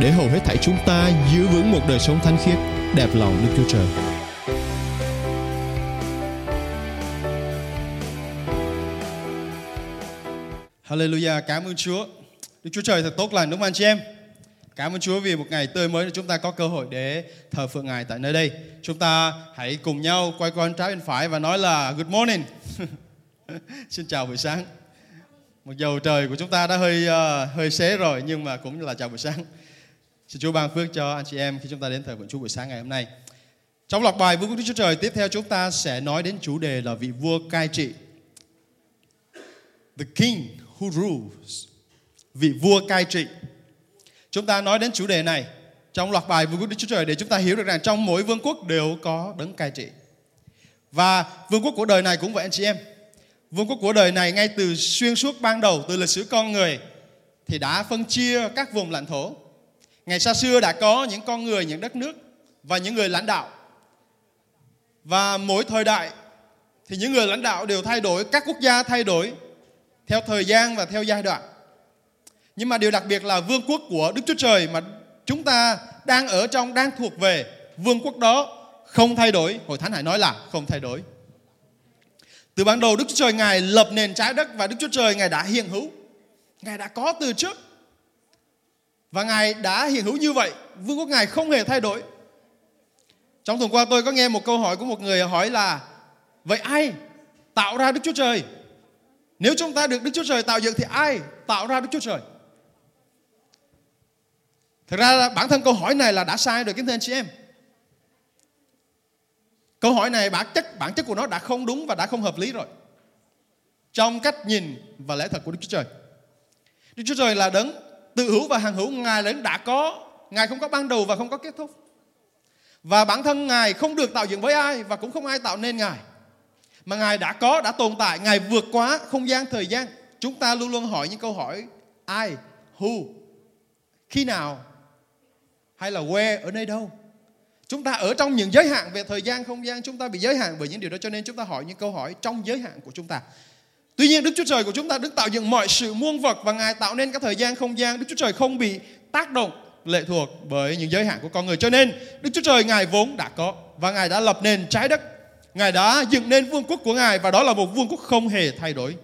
để hầu hết thảy chúng ta giữ vững một đời sống thánh khiết, đẹp lòng Đức Chúa Trời. Hallelujah, cảm ơn Chúa. Đức Chúa Trời thật tốt lành đúng không anh chị em? Cảm ơn Chúa vì một ngày tươi mới để chúng ta có cơ hội để thờ phượng Ngài tại nơi đây. Chúng ta hãy cùng nhau quay qua trái bên phải và nói là Good morning. Xin chào buổi sáng. Một dầu trời của chúng ta đã hơi uh, hơi xế rồi nhưng mà cũng là chào buổi sáng. Xin Chúa ban phước cho anh chị em khi chúng ta đến thời vận Chúa buổi sáng ngày hôm nay. Trong loạt bài Vương quốc Đức Chúa Trời, tiếp theo chúng ta sẽ nói đến chủ đề là vị vua cai trị. The King who rules. Vị vua cai trị. Chúng ta nói đến chủ đề này trong loạt bài Vương quốc Đức Chúa Trời để chúng ta hiểu được rằng trong mỗi vương quốc đều có đấng cai trị. Và vương quốc của đời này cũng vậy anh chị em. Vương quốc của đời này ngay từ xuyên suốt ban đầu, từ lịch sử con người, thì đã phân chia các vùng lãnh thổ. Ngày xa xưa đã có những con người, những đất nước và những người lãnh đạo. Và mỗi thời đại thì những người lãnh đạo đều thay đổi, các quốc gia thay đổi theo thời gian và theo giai đoạn. Nhưng mà điều đặc biệt là vương quốc của Đức Chúa Trời mà chúng ta đang ở trong, đang thuộc về vương quốc đó không thay đổi. Hội Thánh Hải nói là không thay đổi. Từ ban đầu Đức Chúa Trời Ngài lập nền trái đất và Đức Chúa Trời Ngài đã hiện hữu. Ngài đã có từ trước. Và Ngài đã hiện hữu như vậy. Vương quốc Ngài không hề thay đổi. Trong tuần qua tôi có nghe một câu hỏi của một người hỏi là, Vậy ai tạo ra Đức Chúa Trời? Nếu chúng ta được Đức Chúa Trời tạo dựng thì ai tạo ra Đức Chúa Trời? Thật ra là bản thân câu hỏi này là đã sai rồi, kính thưa anh chị em. Câu hỏi này bản chất bản chất của nó đã không đúng và đã không hợp lý rồi. Trong cách nhìn và lẽ thật của Đức Chúa Trời. Đức Chúa Trời là đấng tự hữu và hàng hữu, Ngài là đã có, Ngài không có ban đầu và không có kết thúc. Và bản thân Ngài không được tạo dựng với ai và cũng không ai tạo nên Ngài. Mà Ngài đã có, đã tồn tại, Ngài vượt quá không gian, thời gian. Chúng ta luôn luôn hỏi những câu hỏi ai, who, khi nào, hay là where, ở nơi đâu. Chúng ta ở trong những giới hạn về thời gian, không gian, chúng ta bị giới hạn bởi những điều đó cho nên chúng ta hỏi những câu hỏi trong giới hạn của chúng ta. Tuy nhiên Đức Chúa Trời của chúng ta đức tạo dựng mọi sự muôn vật và Ngài tạo nên các thời gian, không gian. Đức Chúa Trời không bị tác động lệ thuộc bởi những giới hạn của con người. Cho nên Đức Chúa Trời Ngài vốn đã có và Ngài đã lập nền trái đất. Ngài đã dựng nên vương quốc của Ngài và đó là một vương quốc không hề thay đổi.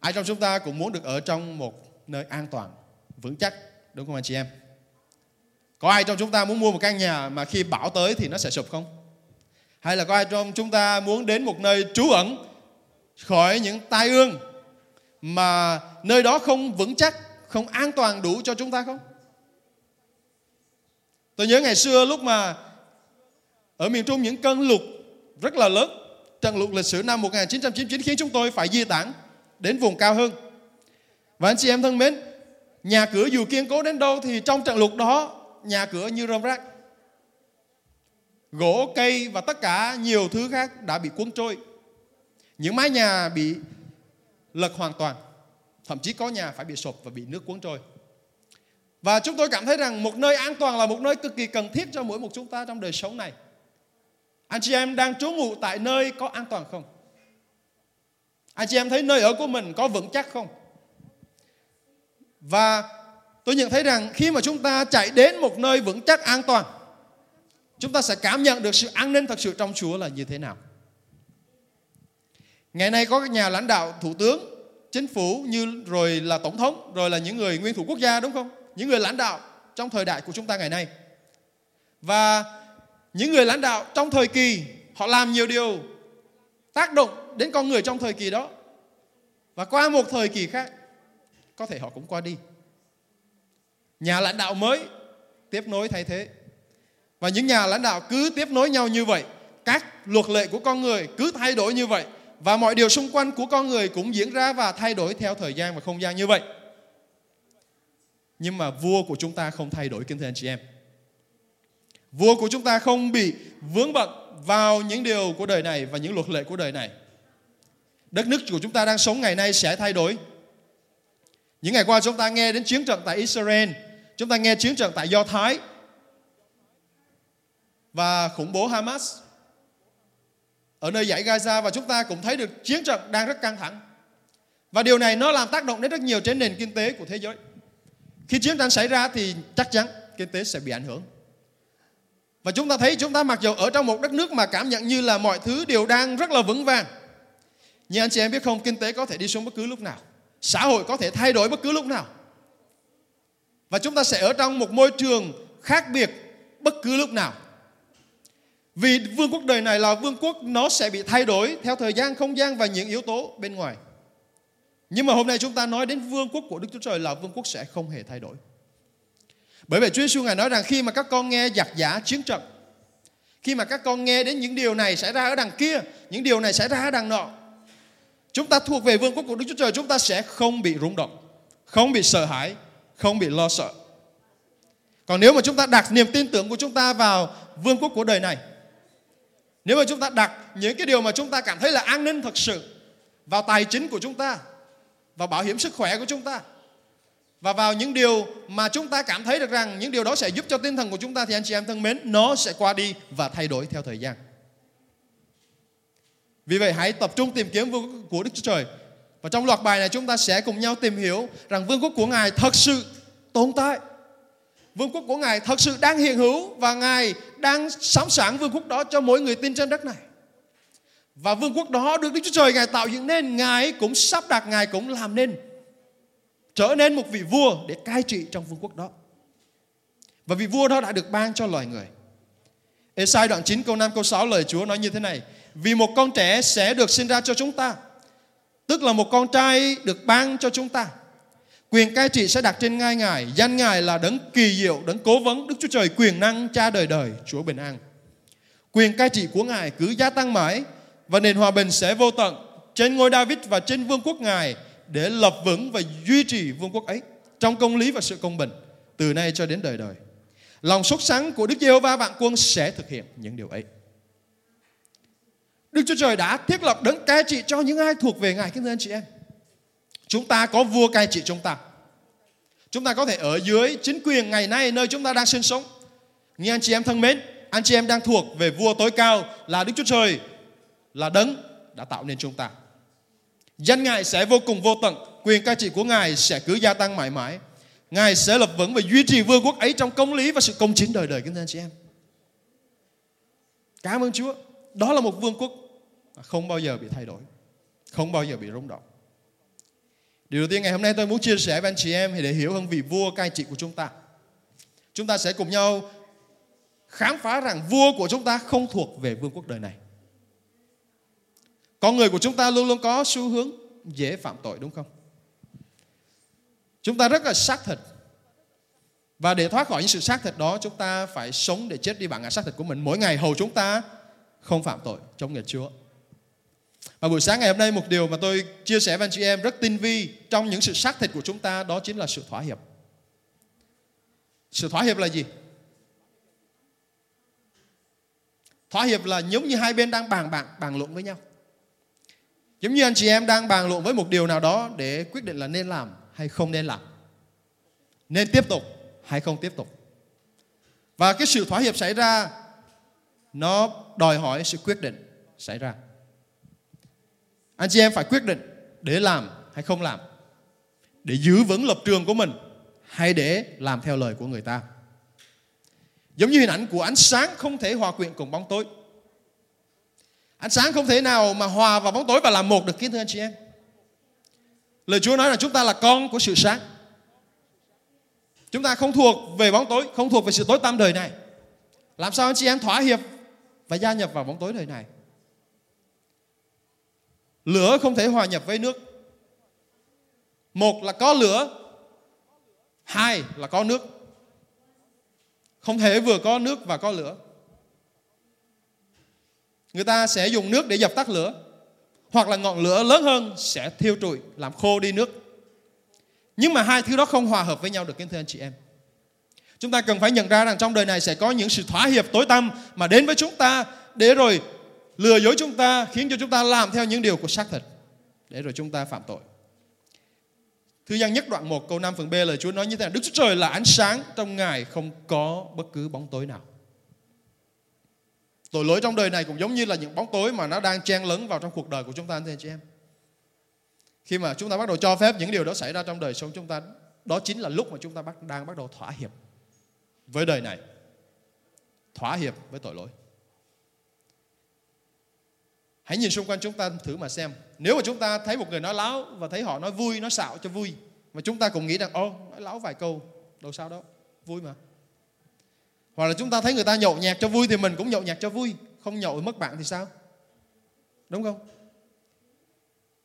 Ai trong chúng ta cũng muốn được ở trong một nơi an toàn, vững chắc, đúng không anh chị em? Có ai trong chúng ta muốn mua một căn nhà mà khi bão tới thì nó sẽ sụp không? Hay là có ai trong chúng ta muốn đến một nơi trú ẩn khỏi những tai ương mà nơi đó không vững chắc, không an toàn đủ cho chúng ta không? Tôi nhớ ngày xưa lúc mà ở miền Trung những cơn lụt rất là lớn, trận lụt lịch sử năm 1999 khiến chúng tôi phải di tản đến vùng cao hơn. Và anh chị em thân mến, nhà cửa dù kiên cố đến đâu thì trong trận lụt đó nhà cửa như rơm rác. Gỗ, cây và tất cả nhiều thứ khác đã bị cuốn trôi. Những mái nhà bị lật hoàn toàn. Thậm chí có nhà phải bị sụp và bị nước cuốn trôi. Và chúng tôi cảm thấy rằng một nơi an toàn là một nơi cực kỳ cần thiết cho mỗi một chúng ta trong đời sống này. Anh chị em đang trú ngụ tại nơi có an toàn không? Anh chị em thấy nơi ở của mình có vững chắc không? Và tôi nhận thấy rằng khi mà chúng ta chạy đến một nơi vững chắc an toàn, chúng ta sẽ cảm nhận được sự an ninh thật sự trong Chúa là như thế nào. Ngày nay có các nhà lãnh đạo, thủ tướng, chính phủ như rồi là tổng thống, rồi là những người nguyên thủ quốc gia đúng không? Những người lãnh đạo trong thời đại của chúng ta ngày nay. Và những người lãnh đạo trong thời kỳ họ làm nhiều điều tác động đến con người trong thời kỳ đó. Và qua một thời kỳ khác có thể họ cũng qua đi. Nhà lãnh đạo mới tiếp nối thay thế. Và những nhà lãnh đạo cứ tiếp nối nhau như vậy, các luật lệ của con người cứ thay đổi như vậy và mọi điều xung quanh của con người cũng diễn ra và thay đổi theo thời gian và không gian như vậy. Nhưng mà vua của chúng ta không thay đổi kính thưa anh chị em. Vua của chúng ta không bị vướng bận vào những điều của đời này và những luật lệ của đời này. Đất nước của chúng ta đang sống ngày nay sẽ thay đổi. Những ngày qua chúng ta nghe đến chiến trận tại Israel, chúng ta nghe chiến trận tại Do Thái và khủng bố Hamas ở nơi giải Gaza và chúng ta cũng thấy được chiến trận đang rất căng thẳng. Và điều này nó làm tác động đến rất nhiều trên nền kinh tế của thế giới. Khi chiến tranh xảy ra thì chắc chắn kinh tế sẽ bị ảnh hưởng. Và chúng ta thấy chúng ta mặc dù ở trong một đất nước mà cảm nhận như là mọi thứ đều đang rất là vững vàng. Nhưng anh chị em biết không, kinh tế có thể đi xuống bất cứ lúc nào. Xã hội có thể thay đổi bất cứ lúc nào. Và chúng ta sẽ ở trong một môi trường khác biệt bất cứ lúc nào. Vì vương quốc đời này là vương quốc nó sẽ bị thay đổi theo thời gian, không gian và những yếu tố bên ngoài. Nhưng mà hôm nay chúng ta nói đến vương quốc của Đức Chúa Trời là vương quốc sẽ không hề thay đổi. Bởi vậy Chúa Giêsu ngài nói rằng khi mà các con nghe giặc giả chiến trận, khi mà các con nghe đến những điều này xảy ra ở đằng kia, những điều này xảy ra ở đằng nọ, chúng ta thuộc về vương quốc của Đức Chúa Trời, chúng ta sẽ không bị rung động, không bị sợ hãi, không bị lo sợ. Còn nếu mà chúng ta đặt niềm tin tưởng của chúng ta vào vương quốc của đời này, nếu mà chúng ta đặt những cái điều mà chúng ta cảm thấy là an ninh thật sự vào tài chính của chúng ta, vào bảo hiểm sức khỏe của chúng ta, và vào những điều mà chúng ta cảm thấy được rằng những điều đó sẽ giúp cho tinh thần của chúng ta thì anh chị em thân mến, nó sẽ qua đi và thay đổi theo thời gian. Vì vậy hãy tập trung tìm kiếm vương quốc của Đức Chúa Trời. Và trong loạt bài này chúng ta sẽ cùng nhau tìm hiểu rằng vương quốc của Ngài thật sự tồn tại. Vương quốc của Ngài thật sự đang hiện hữu và Ngài đang sẵn sàng vương quốc đó cho mỗi người tin trên đất này. Và vương quốc đó được Đức Chúa Trời Ngài tạo dựng nên, Ngài cũng sắp đặt, Ngài cũng làm nên trở nên một vị vua để cai trị trong vương quốc đó. Và vị vua đó đã được ban cho loài người. Esai đoạn 9 câu 5 câu 6 lời Chúa nói như thế này. Vì một con trẻ sẽ được sinh ra cho chúng ta. Tức là một con trai được ban cho chúng ta. Quyền cai trị sẽ đặt trên ngai ngài. Danh ngài là đấng kỳ diệu, đấng cố vấn, Đức Chúa Trời quyền năng, cha đời đời, Chúa bình an. Quyền cai trị của ngài cứ gia tăng mãi và nền hòa bình sẽ vô tận trên ngôi David và trên vương quốc ngài để lập vững và duy trì vương quốc ấy trong công lý và sự công bình từ nay cho đến đời đời. Lòng sốt sắng của Đức Giê-hô-va vạn quân sẽ thực hiện những điều ấy. Đức Chúa Trời đã thiết lập đấng cai trị cho những ai thuộc về Ngài kính thưa anh chị em. Chúng ta có vua cai trị chúng ta. Chúng ta có thể ở dưới chính quyền ngày nay nơi chúng ta đang sinh sống. Nhưng anh chị em thân mến, anh chị em đang thuộc về vua tối cao là Đức Chúa Trời, là đấng đã tạo nên chúng ta. Danh Ngài sẽ vô cùng vô tận, quyền cai trị của Ngài sẽ cứ gia tăng mãi mãi. Ngài sẽ lập vững và duy trì vương quốc ấy trong công lý và sự công chính đời đời kính thưa anh chị em. Cảm ơn Chúa. Đó là một vương quốc không bao giờ bị thay đổi, không bao giờ bị rung động. Điều đầu tiên ngày hôm nay tôi muốn chia sẻ với anh chị em để hiểu hơn vị vua cai trị của chúng ta. Chúng ta sẽ cùng nhau khám phá rằng vua của chúng ta không thuộc về vương quốc đời này. Con người của chúng ta luôn luôn có xu hướng dễ phạm tội đúng không? Chúng ta rất là xác thịt. Và để thoát khỏi những sự xác thịt đó, chúng ta phải sống để chết đi bản ngã xác thịt của mình. Mỗi ngày hầu chúng ta không phạm tội trong nghề Chúa. Và buổi sáng ngày hôm nay, một điều mà tôi chia sẻ với anh chị em rất tinh vi trong những sự xác thịt của chúng ta, đó chính là sự thỏa hiệp. Sự thỏa hiệp là gì? Thỏa hiệp là giống như hai bên đang bàn bạc, bàn luận với nhau. Giống như anh chị em đang bàn luận với một điều nào đó để quyết định là nên làm hay không nên làm. Nên tiếp tục hay không tiếp tục. Và cái sự thỏa hiệp xảy ra, nó đòi hỏi sự quyết định xảy ra. Anh chị em phải quyết định để làm hay không làm. Để giữ vững lập trường của mình hay để làm theo lời của người ta. Giống như hình ảnh của ánh sáng không thể hòa quyện cùng bóng tối. Ánh sáng không thể nào mà hòa vào bóng tối và làm một được kính thưa anh chị em. Lời Chúa nói là chúng ta là con của sự sáng. Chúng ta không thuộc về bóng tối, không thuộc về sự tối tăm đời này. Làm sao anh chị em thỏa hiệp và gia nhập vào bóng tối đời này? Lửa không thể hòa nhập với nước. Một là có lửa, hai là có nước. Không thể vừa có nước và có lửa người ta sẽ dùng nước để dập tắt lửa hoặc là ngọn lửa lớn hơn sẽ thiêu trụi làm khô đi nước nhưng mà hai thứ đó không hòa hợp với nhau được kính thưa anh chị em Chúng ta cần phải nhận ra rằng trong đời này sẽ có những sự thỏa hiệp tối tăm mà đến với chúng ta để rồi lừa dối chúng ta, khiến cho chúng ta làm theo những điều của xác thịt. Để rồi chúng ta phạm tội. Thư gian nhất đoạn 1 câu 5 phần B lời Chúa nói như thế này. Đức Chúa Trời là ánh sáng, trong Ngài không có bất cứ bóng tối nào. Tội lỗi trong đời này cũng giống như là những bóng tối mà nó đang chen lấn vào trong cuộc đời của chúng ta anh chị em. Khi mà chúng ta bắt đầu cho phép những điều đó xảy ra trong đời sống chúng ta, đó chính là lúc mà chúng ta bắt, đang bắt đầu thỏa hiệp với đời này. Thỏa hiệp với tội lỗi. Hãy nhìn xung quanh chúng ta thử mà xem. Nếu mà chúng ta thấy một người nói láo và thấy họ nói vui, nói xạo cho vui. mà chúng ta cũng nghĩ rằng, ô, nói láo vài câu, đâu sao đâu, vui mà. Hoặc là chúng ta thấy người ta nhậu nhạc cho vui thì mình cũng nhậu nhạc cho vui. Không nhậu mất bạn thì sao? Đúng không?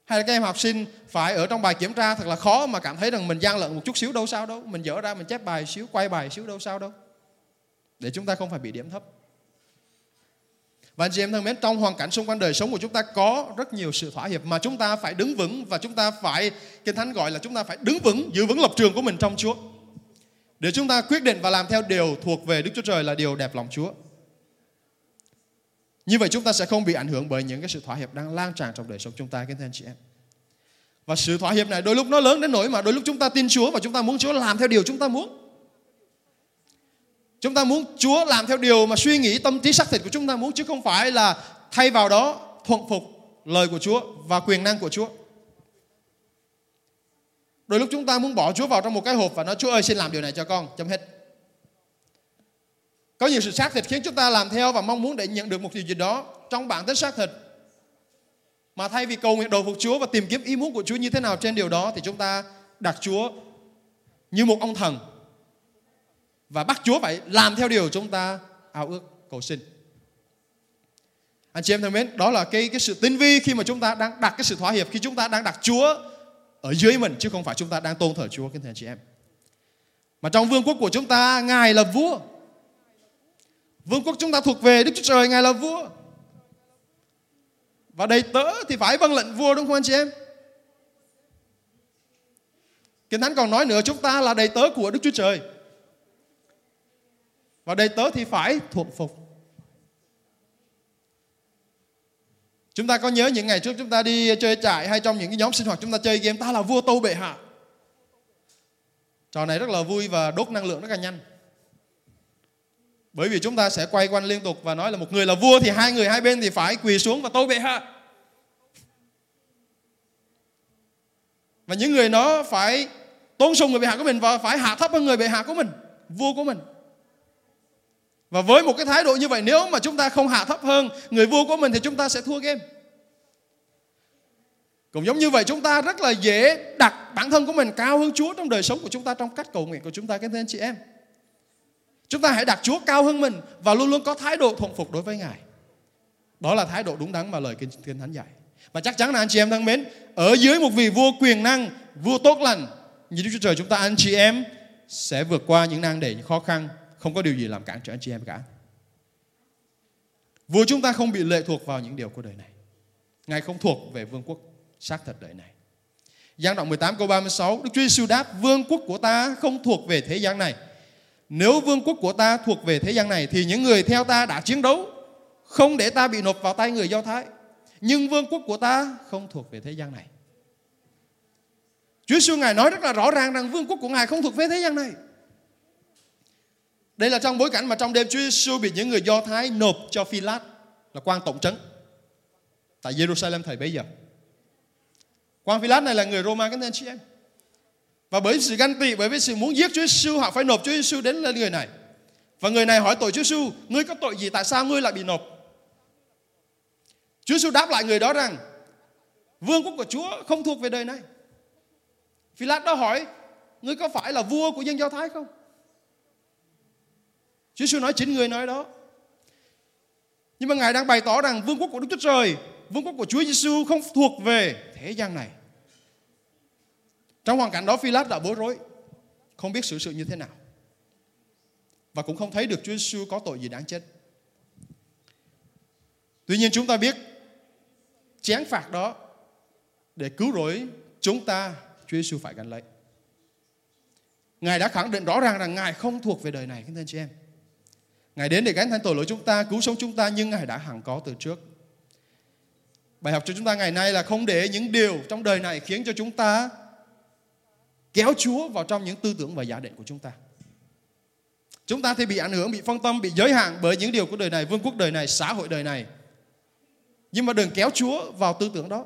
Hay là các em học sinh phải ở trong bài kiểm tra thật là khó mà cảm thấy rằng mình gian lận một chút xíu đâu sao đâu. Mình dở ra mình chép bài xíu, quay bài xíu đâu sao đâu. Để chúng ta không phải bị điểm thấp. Và anh chị em thân mến, trong hoàn cảnh xung quanh đời sống của chúng ta có rất nhiều sự thỏa hiệp mà chúng ta phải đứng vững và chúng ta phải, Kinh Thánh gọi là chúng ta phải đứng vững, giữ vững lập trường của mình trong Chúa. Để chúng ta quyết định và làm theo điều thuộc về Đức Chúa Trời là điều đẹp lòng Chúa. Như vậy chúng ta sẽ không bị ảnh hưởng bởi những cái sự thỏa hiệp đang lan tràn trong đời sống chúng ta, kính thưa anh chị em. Và sự thỏa hiệp này đôi lúc nó lớn đến nỗi mà đôi lúc chúng ta tin Chúa và chúng ta muốn Chúa làm theo điều chúng ta muốn. Chúng ta muốn Chúa làm theo điều mà suy nghĩ tâm trí xác thịt của chúng ta muốn chứ không phải là thay vào đó thuận phục lời của Chúa và quyền năng của Chúa. Đôi lúc chúng ta muốn bỏ Chúa vào trong một cái hộp và nói Chúa ơi xin làm điều này cho con, chấm hết. Có nhiều sự xác thịt khiến chúng ta làm theo và mong muốn để nhận được một điều gì đó trong bản tính xác thịt. Mà thay vì cầu nguyện đầu phục Chúa và tìm kiếm ý muốn của Chúa như thế nào trên điều đó thì chúng ta đặt Chúa như một ông thần và bắt Chúa phải làm theo điều chúng ta ao ước cầu xin. Anh chị em thân mến, đó là cái cái sự tinh vi khi mà chúng ta đang đặt cái sự thỏa hiệp khi chúng ta đang đặt Chúa ở dưới mình chứ không phải chúng ta đang tôn thờ Chúa kính thưa anh chị em. Mà trong vương quốc của chúng ta Ngài là vua. Vương quốc chúng ta thuộc về Đức Chúa Trời Ngài là vua. Và đầy tớ thì phải vâng lệnh vua đúng không anh chị em? Kinh Thánh còn nói nữa chúng ta là đầy tớ của Đức Chúa Trời. Và đầy tớ thì phải thuộc phục. Chúng ta có nhớ những ngày trước chúng ta đi chơi trại hay trong những cái nhóm sinh hoạt chúng ta chơi game ta là vua tâu bệ hạ. Trò này rất là vui và đốt năng lượng rất là nhanh. Bởi vì chúng ta sẽ quay quanh liên tục và nói là một người là vua thì hai người hai bên thì phải quỳ xuống và tâu bệ hạ. Và những người nó phải tôn sùng người bệ hạ của mình và phải hạ thấp hơn người bệ hạ của mình, vua của mình. Và với một cái thái độ như vậy nếu mà chúng ta không hạ thấp hơn người vua của mình thì chúng ta sẽ thua game. Cũng giống như vậy chúng ta rất là dễ đặt bản thân của mình cao hơn Chúa trong đời sống của chúng ta trong cách cầu nguyện của chúng ta các anh chị em. Chúng ta hãy đặt Chúa cao hơn mình và luôn luôn có thái độ thuận phục đối với Ngài. Đó là thái độ đúng đắn mà lời Kinh, Kinh Thánh dạy. Và chắc chắn là anh chị em thân mến, ở dưới một vị vua quyền năng, vua tốt lành như Đức Chúa Trời chúng ta anh chị em sẽ vượt qua những nan đề, những khó khăn không có điều gì làm cản trở anh chị em cả. Vua chúng ta không bị lệ thuộc vào những điều của đời này. Ngài không thuộc về vương quốc xác thật đời này. Giăng đoạn 18 câu 36, Đức Chúa Giêsu đáp, vương quốc của ta không thuộc về thế gian này. Nếu vương quốc của ta thuộc về thế gian này thì những người theo ta đã chiến đấu, không để ta bị nộp vào tay người Do Thái. Nhưng vương quốc của ta không thuộc về thế gian này. Chúa Giêsu Ngài nói rất là rõ ràng rằng vương quốc của Ngài không thuộc về thế gian này. Đây là trong bối cảnh mà trong đêm Chúa Giêsu bị những người Do Thái nộp cho Phi Lát là quan tổng trấn tại Jerusalem thời bấy giờ. Quan Phi Lát này là người Roma các anh chị em. Và bởi sự ganh tị, bởi vì sự muốn giết Chúa Giêsu, họ phải nộp Chúa Giêsu đến lên người này. Và người này hỏi tội Chúa Giêsu, ngươi có tội gì tại sao ngươi lại bị nộp? Chúa Giêsu đáp lại người đó rằng, vương quốc của Chúa không thuộc về đời này. Phi Lát đó hỏi, ngươi có phải là vua của dân Do Thái không? Chúa Giêsu nói chính người nói đó. Nhưng mà Ngài đang bày tỏ rằng vương quốc của Đức Chúa Trời, vương quốc của Chúa Giêsu không thuộc về thế gian này. Trong hoàn cảnh đó Phi Lát đã bối rối, không biết xử sự như thế nào. Và cũng không thấy được Chúa Giêsu có tội gì đáng chết. Tuy nhiên chúng ta biết chén phạt đó để cứu rỗi chúng ta Chúa Giêsu phải gánh lấy. Ngài đã khẳng định rõ ràng rằng Ngài không thuộc về đời này, kính thưa anh chị em. Ngài đến để gánh thanh tội lỗi chúng ta, cứu sống chúng ta nhưng Ngài đã hằng có từ trước. Bài học cho chúng ta ngày nay là không để những điều trong đời này khiến cho chúng ta kéo Chúa vào trong những tư tưởng và giả định của chúng ta. Chúng ta thì bị ảnh hưởng, bị phân tâm, bị giới hạn bởi những điều của đời này, vương quốc đời này, xã hội đời này. Nhưng mà đừng kéo Chúa vào tư tưởng đó.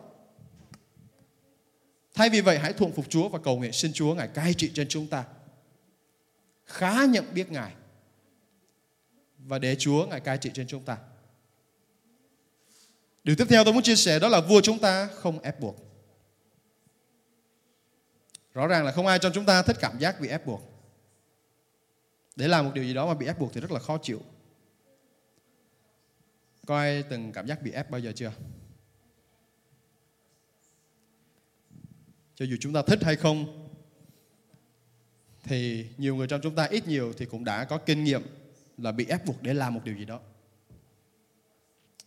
Thay vì vậy hãy thuận phục Chúa và cầu nguyện xin Chúa Ngài cai trị trên chúng ta. Khá nhận biết Ngài. Và để Chúa, Ngài cai trị trên chúng ta. Điều tiếp theo tôi muốn chia sẻ đó là vua chúng ta không ép buộc. Rõ ràng là không ai trong chúng ta thích cảm giác bị ép buộc. Để làm một điều gì đó mà bị ép buộc thì rất là khó chịu. Có ai từng cảm giác bị ép bao giờ chưa? Cho dù chúng ta thích hay không, thì nhiều người trong chúng ta ít nhiều thì cũng đã có kinh nghiệm là bị ép buộc để làm một điều gì đó.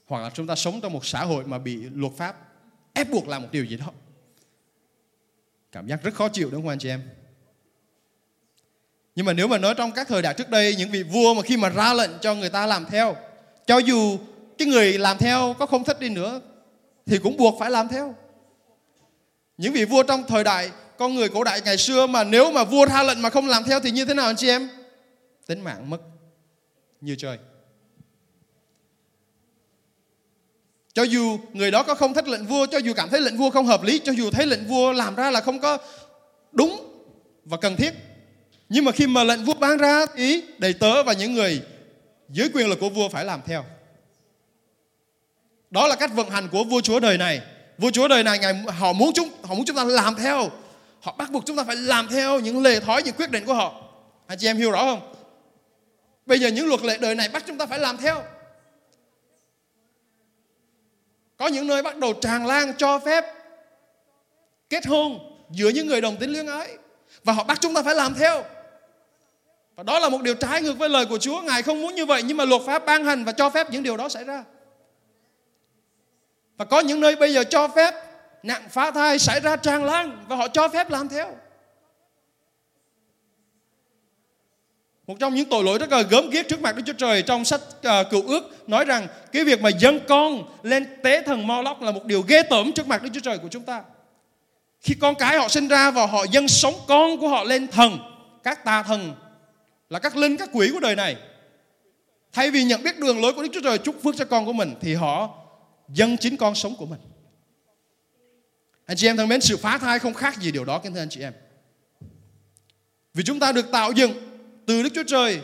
Hoặc là chúng ta sống trong một xã hội mà bị luật pháp ép buộc làm một điều gì đó. Cảm giác rất khó chịu đúng không anh chị em? Nhưng mà nếu mà nói trong các thời đại trước đây những vị vua mà khi mà ra lệnh cho người ta làm theo, cho dù cái người làm theo có không thích đi nữa thì cũng buộc phải làm theo. Những vị vua trong thời đại con người cổ đại ngày xưa mà nếu mà vua ra lệnh mà không làm theo thì như thế nào anh chị em? Tính mạng mất như trời. Cho dù người đó có không thích lệnh vua, cho dù cảm thấy lệnh vua không hợp lý, cho dù thấy lệnh vua làm ra là không có đúng và cần thiết. Nhưng mà khi mà lệnh vua ban ra thì đầy tớ và những người dưới quyền lực của vua phải làm theo. Đó là cách vận hành của vua chúa đời này. Vua chúa đời này ngày họ muốn chúng họ muốn chúng ta làm theo. Họ bắt buộc chúng ta phải làm theo những lề thói, những quyết định của họ. Anh chị em hiểu rõ không? Bây giờ những luật lệ đời này bắt chúng ta phải làm theo. Có những nơi bắt đầu tràn lan cho phép kết hôn giữa những người đồng tính luyến ái và họ bắt chúng ta phải làm theo. Và đó là một điều trái ngược với lời của Chúa. Ngài không muốn như vậy nhưng mà luật pháp ban hành và cho phép những điều đó xảy ra. Và có những nơi bây giờ cho phép nạn phá thai xảy ra tràn lan và họ cho phép làm theo. Một trong những tội lỗi rất là gớm ghiếc trước mặt Đức Chúa Trời trong sách uh, cựu ước nói rằng cái việc mà dân con lên tế thần Moloch là một điều ghê tởm trước mặt Đức Chúa Trời của chúng ta. Khi con cái họ sinh ra và họ dâng sống con của họ lên thần, các tà thần là các linh các quỷ của đời này. Thay vì nhận biết đường lối của Đức Chúa Trời chúc phước cho con của mình thì họ dâng chính con sống của mình. Anh chị em thân mến, sự phá thai không khác gì điều đó kính thưa anh chị em. Vì chúng ta được tạo dựng từ Đức Chúa Trời.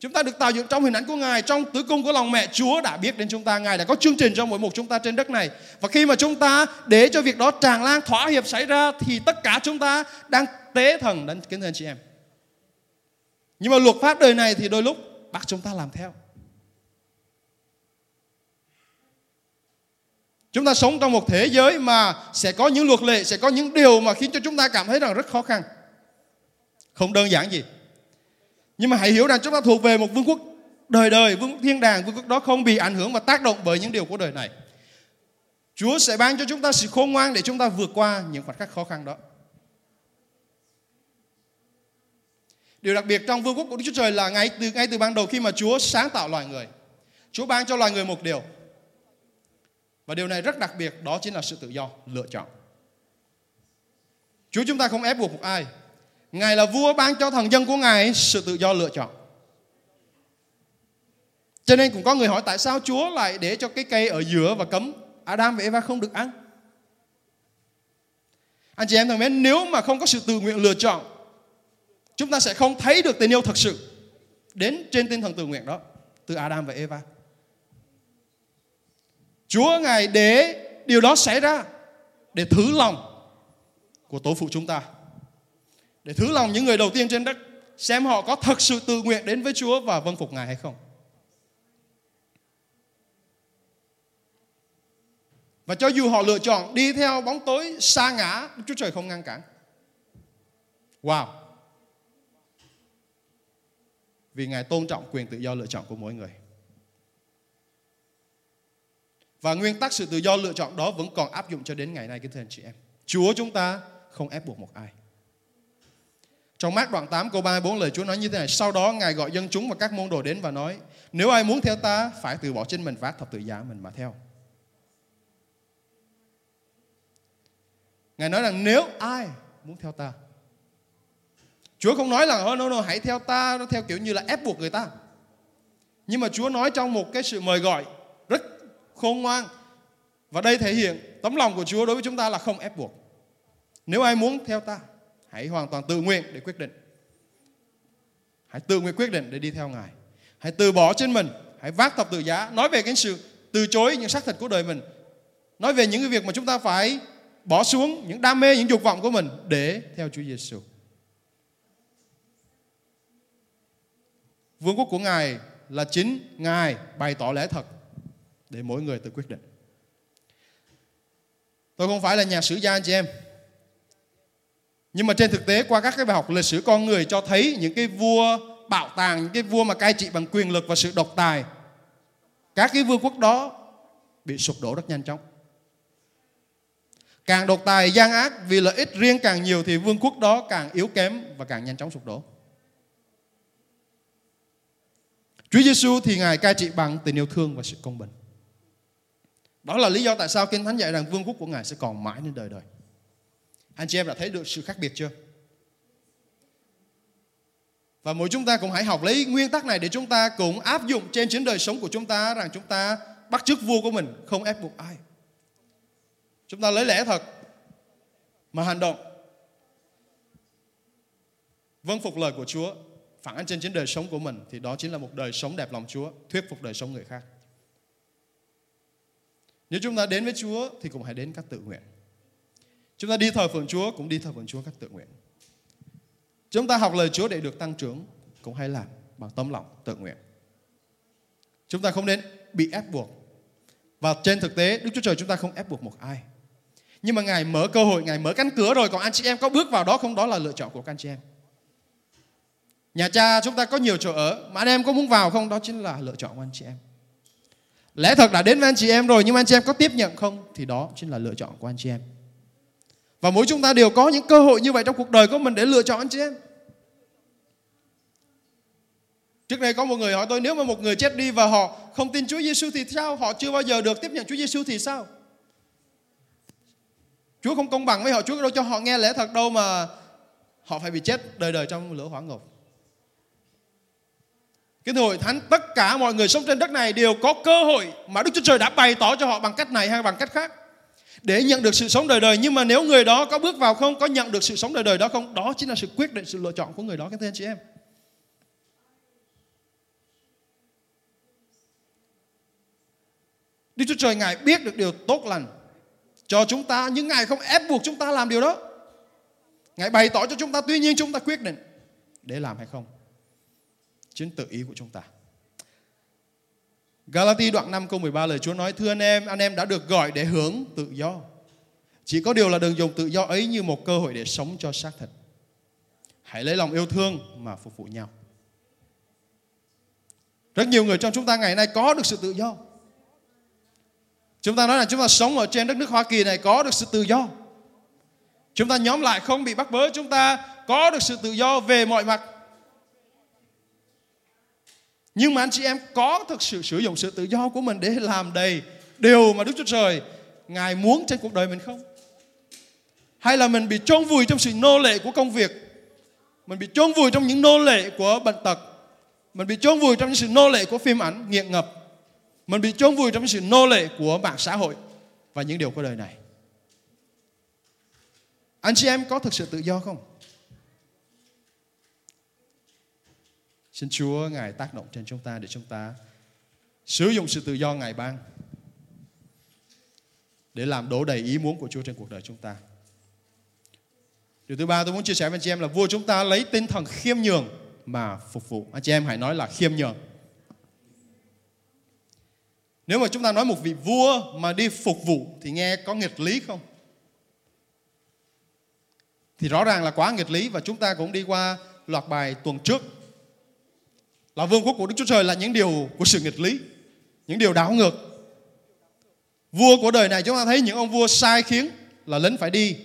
Chúng ta được tạo dựng trong hình ảnh của Ngài, trong tử cung của lòng mẹ Chúa đã biết đến chúng ta. Ngài đã có chương trình cho mỗi một chúng ta trên đất này. Và khi mà chúng ta để cho việc đó tràn lan thỏa hiệp xảy ra thì tất cả chúng ta đang tế thần đến kính thưa anh chị em. Nhưng mà luật pháp đời này thì đôi lúc bắt chúng ta làm theo. Chúng ta sống trong một thế giới mà sẽ có những luật lệ, sẽ có những điều mà khiến cho chúng ta cảm thấy rằng rất khó khăn. Không đơn giản gì. Nhưng mà hãy hiểu rằng chúng ta thuộc về một vương quốc đời đời, vương quốc thiên đàng, vương quốc đó không bị ảnh hưởng và tác động bởi những điều của đời này. Chúa sẽ ban cho chúng ta sự khôn ngoan để chúng ta vượt qua những khoảnh khắc khó khăn đó. Điều đặc biệt trong vương quốc của Đức Chúa Trời là ngay từ ngay từ ban đầu khi mà Chúa sáng tạo loài người, Chúa ban cho loài người một điều. Và điều này rất đặc biệt, đó chính là sự tự do, lựa chọn. Chúa chúng ta không ép buộc một ai, Ngài là vua ban cho thần dân của Ngài sự tự do lựa chọn. Cho nên cũng có người hỏi tại sao Chúa lại để cho cái cây ở giữa và cấm Adam và Eva không được ăn. Anh chị em thân mến, nếu mà không có sự tự nguyện lựa chọn, chúng ta sẽ không thấy được tình yêu thật sự đến trên tinh thần tự nguyện đó từ Adam và Eva. Chúa Ngài để điều đó xảy ra để thử lòng của tổ phụ chúng ta để thử lòng những người đầu tiên trên đất xem họ có thật sự tự nguyện đến với Chúa và vâng phục Ngài hay không. Và cho dù họ lựa chọn đi theo bóng tối xa ngã, Đức Chúa Trời không ngăn cản. Wow. Vì Ngài tôn trọng quyền tự do lựa chọn của mỗi người. Và nguyên tắc sự tự do lựa chọn đó vẫn còn áp dụng cho đến ngày nay kính thưa anh chị em. Chúa chúng ta không ép buộc một ai. Trong mát đoạn 8 câu 34 lời Chúa nói như thế này. Sau đó Ngài gọi dân chúng và các môn đồ đến và nói. Nếu ai muốn theo ta phải từ bỏ trên mình vác thập tự giá mình mà theo. Ngài nói rằng nếu ai muốn theo ta. Chúa không nói là oh, no, no, hãy theo ta nó theo kiểu như là ép buộc người ta. Nhưng mà Chúa nói trong một cái sự mời gọi rất khôn ngoan. Và đây thể hiện tấm lòng của Chúa đối với chúng ta là không ép buộc. Nếu ai muốn theo ta, hãy hoàn toàn tự nguyện để quyết định. Hãy tự nguyện quyết định để đi theo Ngài. Hãy từ bỏ trên mình, hãy vác thập tự giá, nói về cái sự từ chối những xác thịt của đời mình. Nói về những cái việc mà chúng ta phải bỏ xuống những đam mê, những dục vọng của mình để theo Chúa Giêsu. Vương quốc của Ngài là chính Ngài bày tỏ lẽ thật để mỗi người tự quyết định. Tôi không phải là nhà sử gia anh chị em. Nhưng mà trên thực tế qua các cái bài học lịch sử con người cho thấy những cái vua bạo tàng, những cái vua mà cai trị bằng quyền lực và sự độc tài. Các cái vương quốc đó bị sụp đổ rất nhanh chóng. Càng độc tài gian ác vì lợi ích riêng càng nhiều thì vương quốc đó càng yếu kém và càng nhanh chóng sụp đổ. Chúa Giêsu thì Ngài cai trị bằng tình yêu thương và sự công bình. Đó là lý do tại sao Kinh Thánh dạy rằng vương quốc của Ngài sẽ còn mãi đến đời đời. Anh chị em đã thấy được sự khác biệt chưa? Và mỗi chúng ta cũng hãy học lấy nguyên tắc này để chúng ta cũng áp dụng trên chính đời sống của chúng ta rằng chúng ta bắt chước vua của mình, không ép buộc ai. Chúng ta lấy lẽ thật mà hành động. Vâng phục lời của Chúa phản ánh trên chính đời sống của mình thì đó chính là một đời sống đẹp lòng Chúa, thuyết phục đời sống người khác. Nếu chúng ta đến với Chúa thì cũng hãy đến các tự nguyện. Chúng ta đi thờ phượng Chúa cũng đi thờ phượng Chúa cách tự nguyện. Chúng ta học lời Chúa để được tăng trưởng cũng hãy làm bằng tấm lòng tự nguyện. Chúng ta không nên bị ép buộc. Và trên thực tế Đức Chúa Trời chúng ta không ép buộc một ai. Nhưng mà Ngài mở cơ hội, Ngài mở cánh cửa rồi Còn anh chị em có bước vào đó không Đó là lựa chọn của các anh chị em Nhà cha chúng ta có nhiều chỗ ở Mà anh em có muốn vào không Đó chính là lựa chọn của anh chị em Lẽ thật đã đến với anh chị em rồi Nhưng anh chị em có tiếp nhận không Thì đó chính là lựa chọn của anh chị em và mỗi chúng ta đều có những cơ hội như vậy Trong cuộc đời của mình để lựa chọn chứ em. Trước đây có một người hỏi tôi, Nếu mà một người chết đi và họ không tin Chúa Giêsu thì sao? Họ chưa bao giờ được tiếp nhận Chúa Giêsu thì sao? Chúa không công bằng với họ. Chúa đâu cho họ nghe lẽ thật đâu mà Họ phải bị chết đời đời trong lửa hỏa ngục. Cái hội thánh, tất cả mọi người sống trên đất này đều có cơ hội mà Đức Chúa Trời đã bày tỏ cho họ bằng cách này hay bằng cách khác để nhận được sự sống đời đời nhưng mà nếu người đó có bước vào không, có nhận được sự sống đời đời đó không, đó chính là sự quyết định, sự lựa chọn của người đó các anh chị em Đức Chúa Trời, Ngài biết được điều tốt lành cho chúng ta, nhưng Ngài không ép buộc chúng ta làm điều đó. Ngài bày tỏ cho chúng ta, tuy nhiên chúng ta quyết định để làm hay không. Chính tự ý của chúng ta. Galati đoạn 5 câu 13 lời Chúa nói Thưa anh em, anh em đã được gọi để hưởng tự do. Chỉ có điều là đừng dùng tự do ấy như một cơ hội để sống cho xác thịt. Hãy lấy lòng yêu thương mà phục vụ nhau. Rất nhiều người trong chúng ta ngày nay có được sự tự do. Chúng ta nói là chúng ta sống ở trên đất nước Hoa Kỳ này có được sự tự do. Chúng ta nhóm lại không bị bắt bớ, chúng ta có được sự tự do về mọi mặt. Nhưng mà anh chị em có thực sự sử dụng sự tự do của mình để làm đầy điều mà Đức Chúa Trời, Ngài muốn trên cuộc đời mình không? Hay là mình bị chôn vùi trong sự nô lệ của công việc? Mình bị chôn vùi trong những nô lệ của bệnh tật? Mình bị chôn vùi trong những sự nô lệ của phim ảnh nghiện ngập? Mình bị chôn vùi trong những sự nô lệ của mạng xã hội và những điều của đời này. Anh chị em có thực sự tự do không? Xin Chúa, Ngài tác động trên chúng ta để chúng ta sử dụng sự tự do Ngài ban để làm đổ đầy ý muốn của Chúa trên cuộc đời chúng ta. Điều thứ ba tôi muốn chia sẻ với anh chị em là vua chúng ta lấy tinh thần khiêm nhường mà phục vụ. Anh chị em hãy nói là khiêm nhường. Nếu mà chúng ta nói một vị vua mà đi phục vụ thì nghe có nghịch lý không? Thì rõ ràng là quá nghịch lý và chúng ta cũng đi qua loạt bài tuần trước. Là vương quốc của Đức Chúa Trời là những điều của sự nghịch lý, những điều đảo ngược. Vua của đời này chúng ta thấy những ông vua sai khiến là lính phải đi.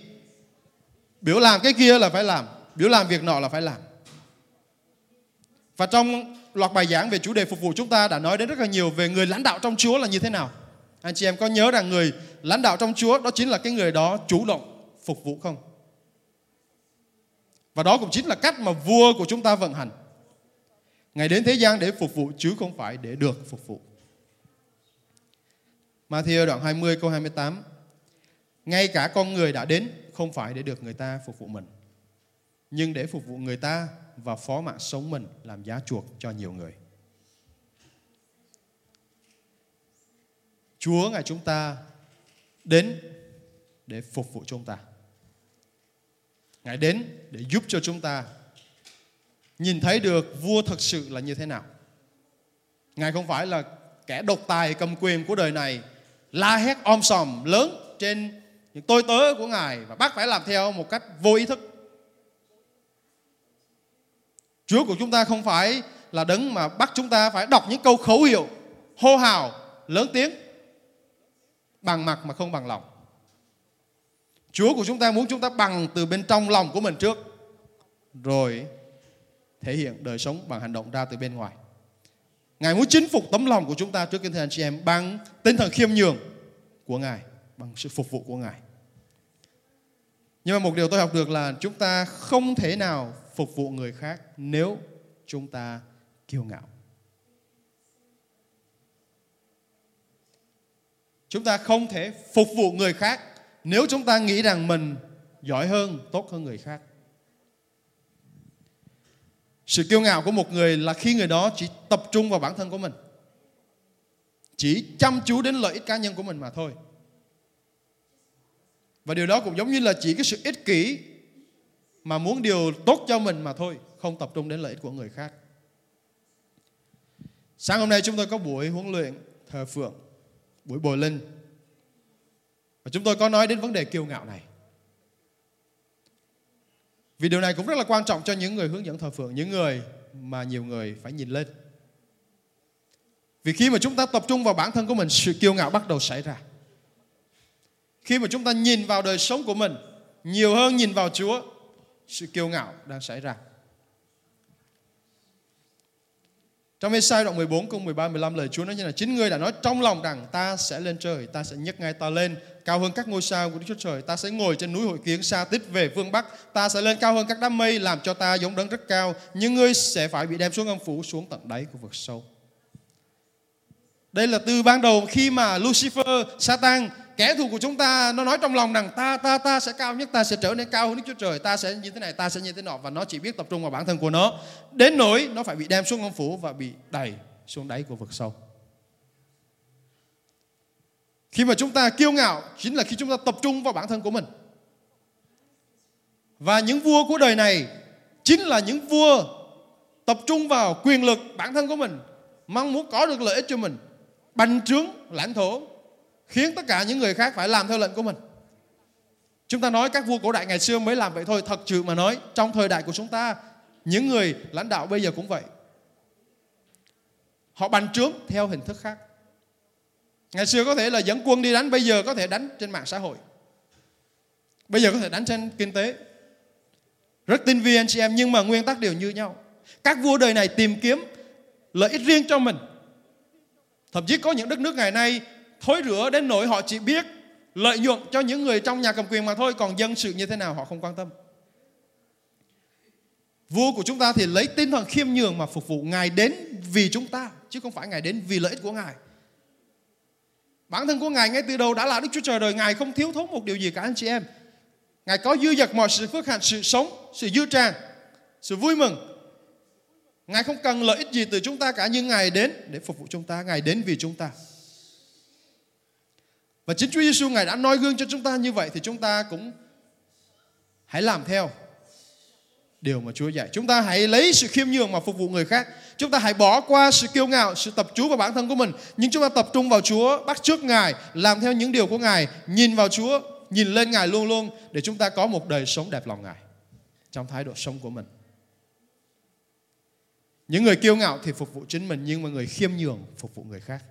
Biểu làm cái kia là phải làm, Biểu làm việc nọ là phải làm. Và trong loạt bài giảng về chủ đề phục vụ chúng ta đã nói đến rất là nhiều về người lãnh đạo trong Chúa là như thế nào. Anh chị em có nhớ rằng người lãnh đạo trong Chúa đó chính là cái người đó chủ động phục vụ không? Và đó cũng chính là cách mà vua của chúng ta vận hành. Ngài đến thế gian để phục vụ, chứ không phải để được phục vụ. Matthew đoạn 20 câu 28 Ngay cả con người đã đến, không phải để được người ta phục vụ mình, nhưng để phục vụ người ta và phó mạng sống mình làm giá chuộc cho nhiều người. Chúa, ngài chúng ta đến để phục vụ chúng ta. Ngài đến để giúp cho chúng ta nhìn thấy được vua thật sự là như thế nào. Ngài không phải là kẻ độc tài cầm quyền của đời này, la hét om sòm lớn trên những tôi tớ của Ngài và bắt phải làm theo một cách vô ý thức. Chúa của chúng ta không phải là đấng mà bắt chúng ta phải đọc những câu khẩu hiệu, hô hào, lớn tiếng bằng mặt mà không bằng lòng. Chúa của chúng ta muốn chúng ta bằng từ bên trong lòng của mình trước rồi thể hiện đời sống bằng hành động ra từ bên ngoài. Ngài muốn chinh phục tấm lòng của chúng ta trước kính thưa anh chị em bằng tinh thần khiêm nhường của Ngài, bằng sự phục vụ của Ngài. Nhưng mà một điều tôi học được là chúng ta không thể nào phục vụ người khác nếu chúng ta kiêu ngạo. Chúng ta không thể phục vụ người khác nếu chúng ta nghĩ rằng mình giỏi hơn, tốt hơn người khác. Sự kiêu ngạo của một người là khi người đó chỉ tập trung vào bản thân của mình. Chỉ chăm chú đến lợi ích cá nhân của mình mà thôi. Và điều đó cũng giống như là chỉ cái sự ích kỷ mà muốn điều tốt cho mình mà thôi, không tập trung đến lợi ích của người khác. Sáng hôm nay chúng tôi có buổi huấn luyện thờ phượng, buổi bồi linh. Và chúng tôi có nói đến vấn đề kiêu ngạo này. Vì điều này cũng rất là quan trọng cho những người hướng dẫn thờ phượng, những người mà nhiều người phải nhìn lên. Vì khi mà chúng ta tập trung vào bản thân của mình, sự kiêu ngạo bắt đầu xảy ra. Khi mà chúng ta nhìn vào đời sống của mình nhiều hơn nhìn vào Chúa, sự kiêu ngạo đang xảy ra. Trong Esai đoạn 14 câu 13 15 lời Chúa nói như là chính ngươi đã nói trong lòng rằng ta sẽ lên trời, ta sẽ nhấc ngay ta lên cao hơn các ngôi sao của Đức Chúa Trời, ta sẽ ngồi trên núi hội kiến xa tích về phương Bắc, ta sẽ lên cao hơn các đám mây làm cho ta giống đấng rất cao, nhưng ngươi sẽ phải bị đem xuống âm phủ xuống tận đáy của vực sâu. Đây là từ ban đầu khi mà Lucifer, Satan kẻ thù của chúng ta, nó nói trong lòng rằng ta ta ta sẽ cao nhất, ta sẽ trở nên cao hơn Đức Chúa Trời, ta sẽ như thế này, ta sẽ như thế nọ, và nó chỉ biết tập trung vào bản thân của nó. Đến nỗi nó phải bị đem xuống âm phủ và bị đẩy xuống đáy của vực sâu. Khi mà chúng ta kiêu ngạo chính là khi chúng ta tập trung vào bản thân của mình. Và những vua của đời này chính là những vua tập trung vào quyền lực bản thân của mình, mong muốn có được lợi ích cho mình, bành trướng lãnh thổ khiến tất cả những người khác phải làm theo lệnh của mình. Chúng ta nói các vua cổ đại ngày xưa mới làm vậy thôi, thật sự mà nói trong thời đại của chúng ta, những người lãnh đạo bây giờ cũng vậy. Họ bành trướng theo hình thức khác. Ngày xưa có thể là dẫn quân đi đánh, bây giờ có thể đánh trên mạng xã hội. Bây giờ có thể đánh trên kinh tế. Rất tinh vi anh chị em, nhưng mà nguyên tắc đều như nhau. Các vua đời này tìm kiếm lợi ích riêng cho mình. Thậm chí có những đất nước ngày nay thối rửa đến nỗi họ chỉ biết lợi nhuận cho những người trong nhà cầm quyền mà thôi, còn dân sự như thế nào họ không quan tâm. Vua của chúng ta thì lấy tinh thần khiêm nhường mà phục vụ ngài đến vì chúng ta, chứ không phải ngài đến vì lợi ích của ngài. Bản thân của ngài ngay từ đầu đã là đức chúa trời đời, ngài không thiếu thốn một điều gì cả, anh chị em. Ngài có dư dật mọi sự phước hạnh, sự sống, sự dư tràn sự vui mừng. Ngài không cần lợi ích gì từ chúng ta cả, nhưng ngài đến để phục vụ chúng ta, ngài đến vì chúng ta và chính Chúa Giêsu ngài đã noi gương cho chúng ta như vậy thì chúng ta cũng hãy làm theo điều mà Chúa dạy. Chúng ta hãy lấy sự khiêm nhường mà phục vụ người khác. Chúng ta hãy bỏ qua sự kiêu ngạo, sự tập trung vào bản thân của mình. Nhưng chúng ta tập trung vào Chúa, bắt trước Ngài, làm theo những điều của Ngài, nhìn vào Chúa, nhìn lên Ngài luôn luôn để chúng ta có một đời sống đẹp lòng Ngài trong thái độ sống của mình. Những người kiêu ngạo thì phục vụ chính mình nhưng mà người khiêm nhường phục vụ người khác.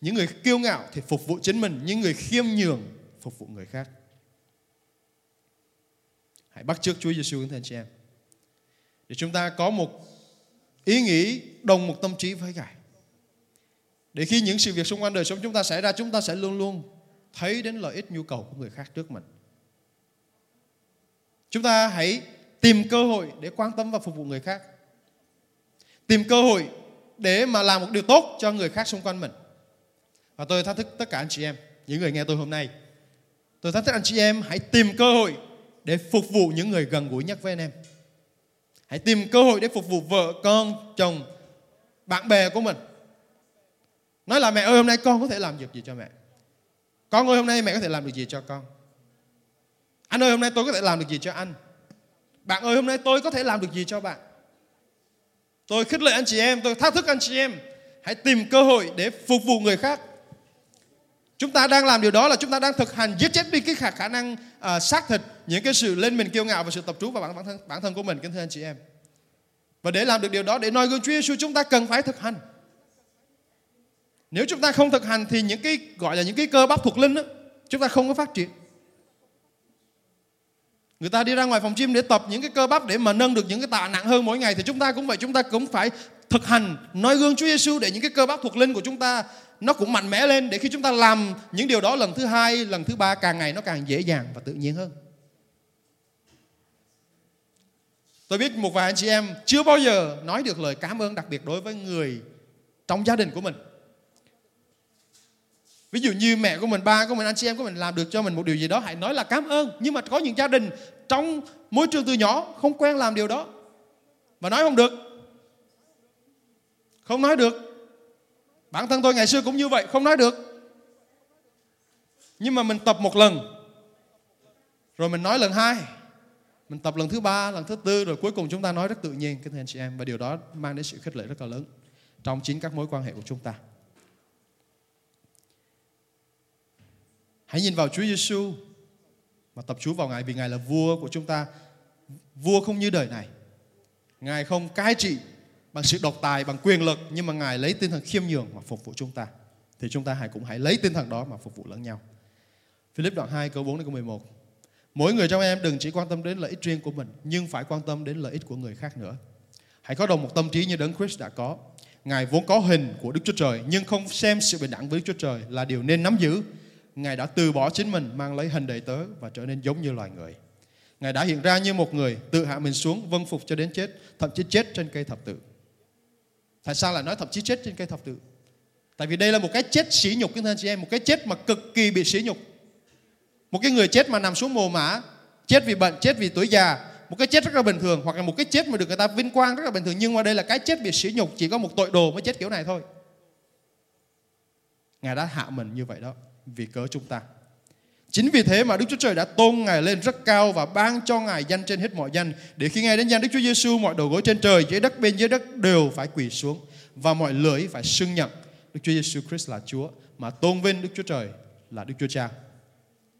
Những người kiêu ngạo thì phục vụ chính mình, những người khiêm nhường phục vụ người khác. hãy bắt chước Chúa Giêsu thưa anh chị em. Để chúng ta có một ý nghĩ đồng một tâm trí với Ngài. Để khi những sự việc xung quanh đời sống chúng ta xảy ra chúng ta sẽ luôn luôn thấy đến lợi ích nhu cầu của người khác trước mình. Chúng ta hãy tìm cơ hội để quan tâm và phục vụ người khác. Tìm cơ hội để mà làm một điều tốt cho người khác xung quanh mình và tôi thách thức tất cả anh chị em, những người nghe tôi hôm nay. Tôi thách thức anh chị em, hãy tìm cơ hội để phục vụ những người gần gũi nhất với anh em. Hãy tìm cơ hội để phục vụ vợ con, chồng, bạn bè của mình. Nói là mẹ ơi, hôm nay con có thể làm việc gì cho mẹ? Con ơi, hôm nay mẹ có thể làm được gì cho con? Anh ơi, hôm nay tôi có thể làm được gì cho anh? Bạn ơi, hôm nay tôi có thể làm được gì cho bạn? Tôi khích lệ anh chị em, tôi thách thức anh chị em. Hãy tìm cơ hội để phục vụ người khác chúng ta đang làm điều đó là chúng ta đang thực hành giết chết đi cái khả, khả năng uh, xác thịt những cái sự lên mình kiêu ngạo và sự tập trú vào bản, bản thân bản thân của mình kính thưa anh chị em. Và để làm được điều đó để noi gương Chúa Giêsu chúng ta cần phải thực hành. Nếu chúng ta không thực hành thì những cái gọi là những cái cơ bắp thuộc linh đó, chúng ta không có phát triển. Người ta đi ra ngoài phòng gym để tập những cái cơ bắp để mà nâng được những cái tạ nặng hơn mỗi ngày thì chúng ta cũng vậy chúng ta cũng phải thực hành noi gương Chúa Giêsu để những cái cơ bắp thuộc linh của chúng ta nó cũng mạnh mẽ lên để khi chúng ta làm những điều đó lần thứ hai, lần thứ ba càng ngày nó càng dễ dàng và tự nhiên hơn. Tôi biết một vài anh chị em chưa bao giờ nói được lời cảm ơn đặc biệt đối với người trong gia đình của mình. Ví dụ như mẹ của mình, ba của mình, anh chị em của mình làm được cho mình một điều gì đó, hãy nói là cảm ơn. Nhưng mà có những gia đình trong môi trường từ nhỏ không quen làm điều đó và nói không được không nói được. Bản thân tôi ngày xưa cũng như vậy, không nói được. Nhưng mà mình tập một lần. Rồi mình nói lần hai. Mình tập lần thứ ba, lần thứ tư, rồi cuối cùng chúng ta nói rất tự nhiên cái anh chị em. Và điều đó mang đến sự khích lệ rất là lớn trong chính các mối quan hệ của chúng ta. Hãy nhìn vào Chúa Giêsu mà tập chú vào Ngài vì Ngài là vua của chúng ta. Vua không như đời này. Ngài không cai trị bằng sự độc tài bằng quyền lực nhưng mà ngài lấy tinh thần khiêm nhường mà phục vụ chúng ta thì chúng ta hãy cũng hãy lấy tinh thần đó mà phục vụ lẫn nhau Philip đoạn 2 câu 4 đến câu 11 Mỗi người trong em đừng chỉ quan tâm đến lợi ích riêng của mình nhưng phải quan tâm đến lợi ích của người khác nữa. Hãy có đồng một tâm trí như Đấng Christ đã có. Ngài vốn có hình của Đức Chúa Trời nhưng không xem sự bình đẳng với Đức Chúa Trời là điều nên nắm giữ. Ngài đã từ bỏ chính mình mang lấy hình đầy tớ và trở nên giống như loài người. Ngài đã hiện ra như một người tự hạ mình xuống vâng phục cho đến chết, thậm chí chết trên cây thập tự. Tại sao lại nói thậm chí chết trên cây thập tự? Tại vì đây là một cái chết sỉ nhục các anh chị em, một cái chết mà cực kỳ bị sỉ nhục. Một cái người chết mà nằm xuống mồ mã, chết vì bệnh, chết vì tuổi già, một cái chết rất là bình thường hoặc là một cái chết mà được người ta vinh quang rất là bình thường nhưng mà đây là cái chết bị sỉ nhục chỉ có một tội đồ mới chết kiểu này thôi. Ngài đã hạ mình như vậy đó vì cớ chúng ta. Chính vì thế mà Đức Chúa Trời đã tôn Ngài lên rất cao và ban cho Ngài danh trên hết mọi danh để khi Ngài đến danh Đức Chúa Giêsu mọi đầu gối trên trời, dưới đất bên dưới đất đều phải quỳ xuống và mọi lưỡi phải xưng nhận Đức Chúa Giêsu Christ là Chúa mà tôn vinh Đức Chúa Trời là Đức Chúa Cha.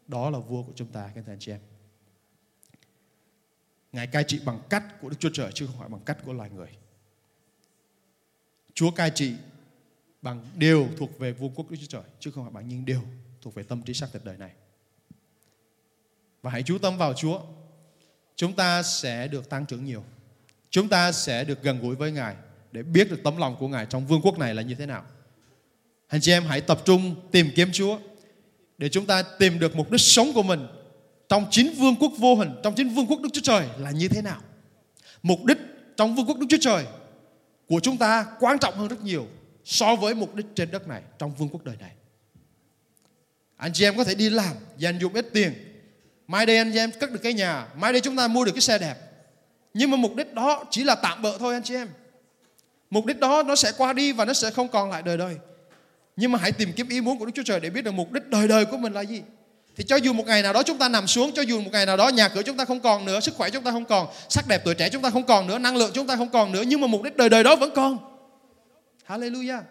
Đó là vua của chúng ta các anh chị em. Ngài cai trị bằng cách của Đức Chúa Trời chứ không phải bằng cách của loài người. Chúa cai trị bằng điều thuộc về vương quốc Đức Chúa Trời chứ không phải bằng những điều thuộc về tâm trí xác thịt đời này và hãy chú tâm vào Chúa. Chúng ta sẽ được tăng trưởng nhiều. Chúng ta sẽ được gần gũi với Ngài để biết được tấm lòng của Ngài trong vương quốc này là như thế nào. Anh chị em hãy tập trung tìm kiếm Chúa để chúng ta tìm được mục đích sống của mình trong chính vương quốc vô hình, trong chính vương quốc Đức Chúa Trời là như thế nào. Mục đích trong vương quốc Đức Chúa Trời của chúng ta quan trọng hơn rất nhiều so với mục đích trên đất này, trong vương quốc đời này. Anh chị em có thể đi làm, dành dụng ít tiền mai đây anh chị em cất được cái nhà, mai đây chúng ta mua được cái xe đẹp. Nhưng mà mục đích đó chỉ là tạm bợ thôi anh chị em. Mục đích đó nó sẽ qua đi và nó sẽ không còn lại đời đời. Nhưng mà hãy tìm kiếm ý muốn của Đức Chúa Trời để biết được mục đích đời đời của mình là gì. Thì cho dù một ngày nào đó chúng ta nằm xuống, cho dù một ngày nào đó nhà cửa chúng ta không còn nữa, sức khỏe chúng ta không còn, sắc đẹp tuổi trẻ chúng ta không còn nữa, năng lượng chúng ta không còn nữa, nhưng mà mục đích đời đời đó vẫn còn. Hallelujah.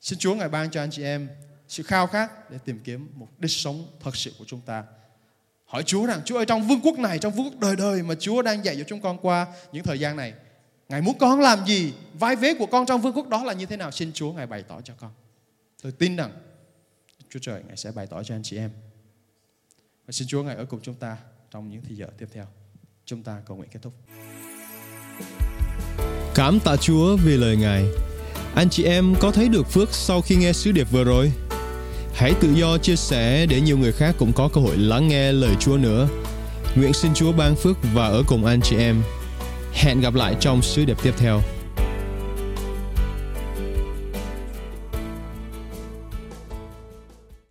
Xin Chúa ngài ban cho anh chị em sự khao khát để tìm kiếm một đích sống thật sự của chúng ta. Hỏi Chúa rằng Chúa ơi trong vương quốc này, trong vương quốc đời đời mà Chúa đang dạy cho chúng con qua những thời gian này. Ngài muốn con làm gì? Vai vế của con trong vương quốc đó là như thế nào? Xin Chúa Ngài bày tỏ cho con. Tôi tin rằng Chúa Trời Ngài sẽ bày tỏ cho anh chị em. Và xin Chúa Ngài ở cùng chúng ta trong những thời giờ tiếp theo. Chúng ta cầu nguyện kết thúc. Cảm tạ Chúa vì lời Ngài. Anh chị em có thấy được phước sau khi nghe sứ điệp vừa rồi? Hãy tự do chia sẻ để nhiều người khác cũng có cơ hội lắng nghe lời Chúa nữa. Nguyện xin Chúa ban phước và ở cùng anh chị em. Hẹn gặp lại trong sứ điệp tiếp theo.